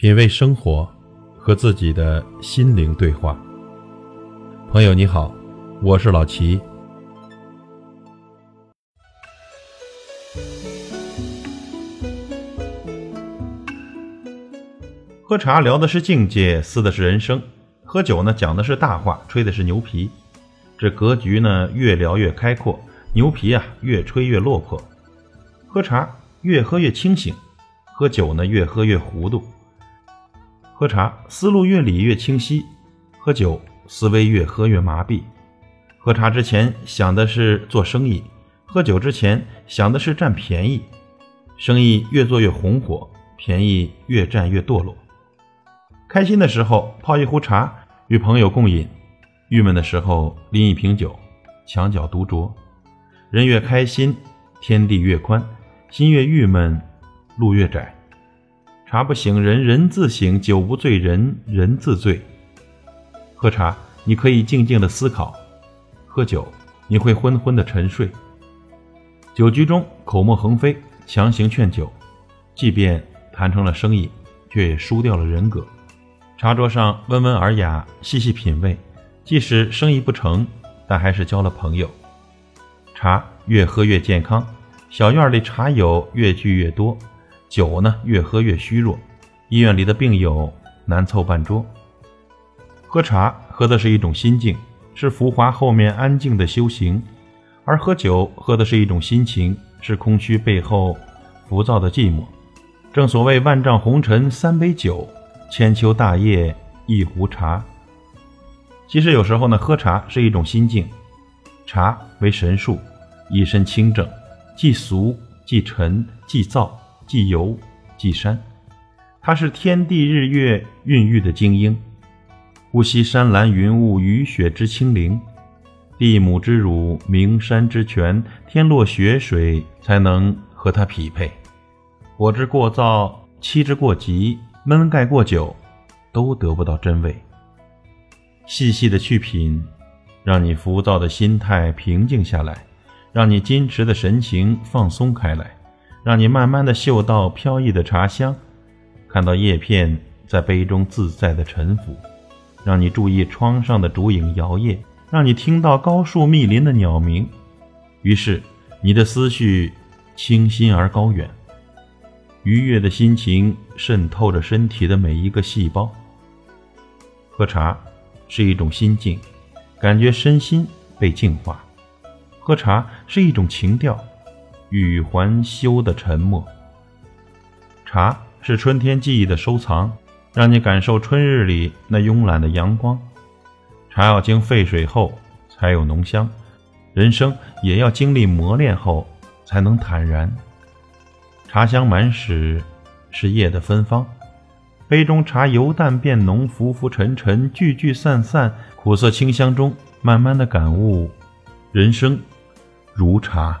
品味生活，和自己的心灵对话。朋友你好，我是老齐。喝茶聊的是境界，思的是人生；喝酒呢，讲的是大话，吹的是牛皮。这格局呢，越聊越开阔，牛皮啊，越吹越落魄。喝茶越喝越清醒，喝酒呢，越喝越糊涂。喝茶思路越理越清晰，喝酒思维越喝越麻痹。喝茶之前想的是做生意，喝酒之前想的是占便宜。生意越做越红火，便宜越占越堕落。开心的时候泡一壶茶与朋友共饮，郁闷的时候拎一瓶酒墙角独酌。人越开心，天地越宽；心越郁闷，路越窄。茶不醒人人自醒，酒不醉人人自醉。喝茶，你可以静静的思考；喝酒，你会昏昏的沉睡。酒局中口沫横飞，强行劝酒，即便谈成了生意，却也输掉了人格。茶桌上温文尔雅，细细品味，即使生意不成，但还是交了朋友。茶越喝越健康，小院里茶友越聚越多。酒呢，越喝越虚弱，医院里的病友难凑半桌。喝茶喝的是一种心境，是浮华后面安静的修行；而喝酒喝的是一种心情，是空虚背后浮躁的寂寞。正所谓万丈红尘三杯酒，千秋大业一壶茶。其实有时候呢，喝茶是一种心境。茶为神树，一身清正，既俗既沉既燥。既游既山，它是天地日月孕育的精英，呼吸山岚云雾雨雪之清灵，地母之乳名山之泉，天落雪水才能和它匹配。火之过燥，气之过急，闷盖过久，都得不到真味。细细的去品，让你浮躁的心态平静下来，让你矜持的神情放松开来。让你慢慢的嗅到飘逸的茶香，看到叶片在杯中自在的沉浮，让你注意窗上的烛影摇曳，让你听到高树密林的鸟鸣，于是你的思绪清新而高远，愉悦的心情渗透着身体的每一个细胞。喝茶是一种心境，感觉身心被净化；喝茶是一种情调。欲还休的沉默。茶是春天记忆的收藏，让你感受春日里那慵懒的阳光。茶要经沸水后才有浓香，人生也要经历磨练后才能坦然。茶香满室，是夜的芬芳。杯中茶由淡变浓，浮浮沉沉，聚聚散散，苦涩清香中，慢慢的感悟，人生如茶。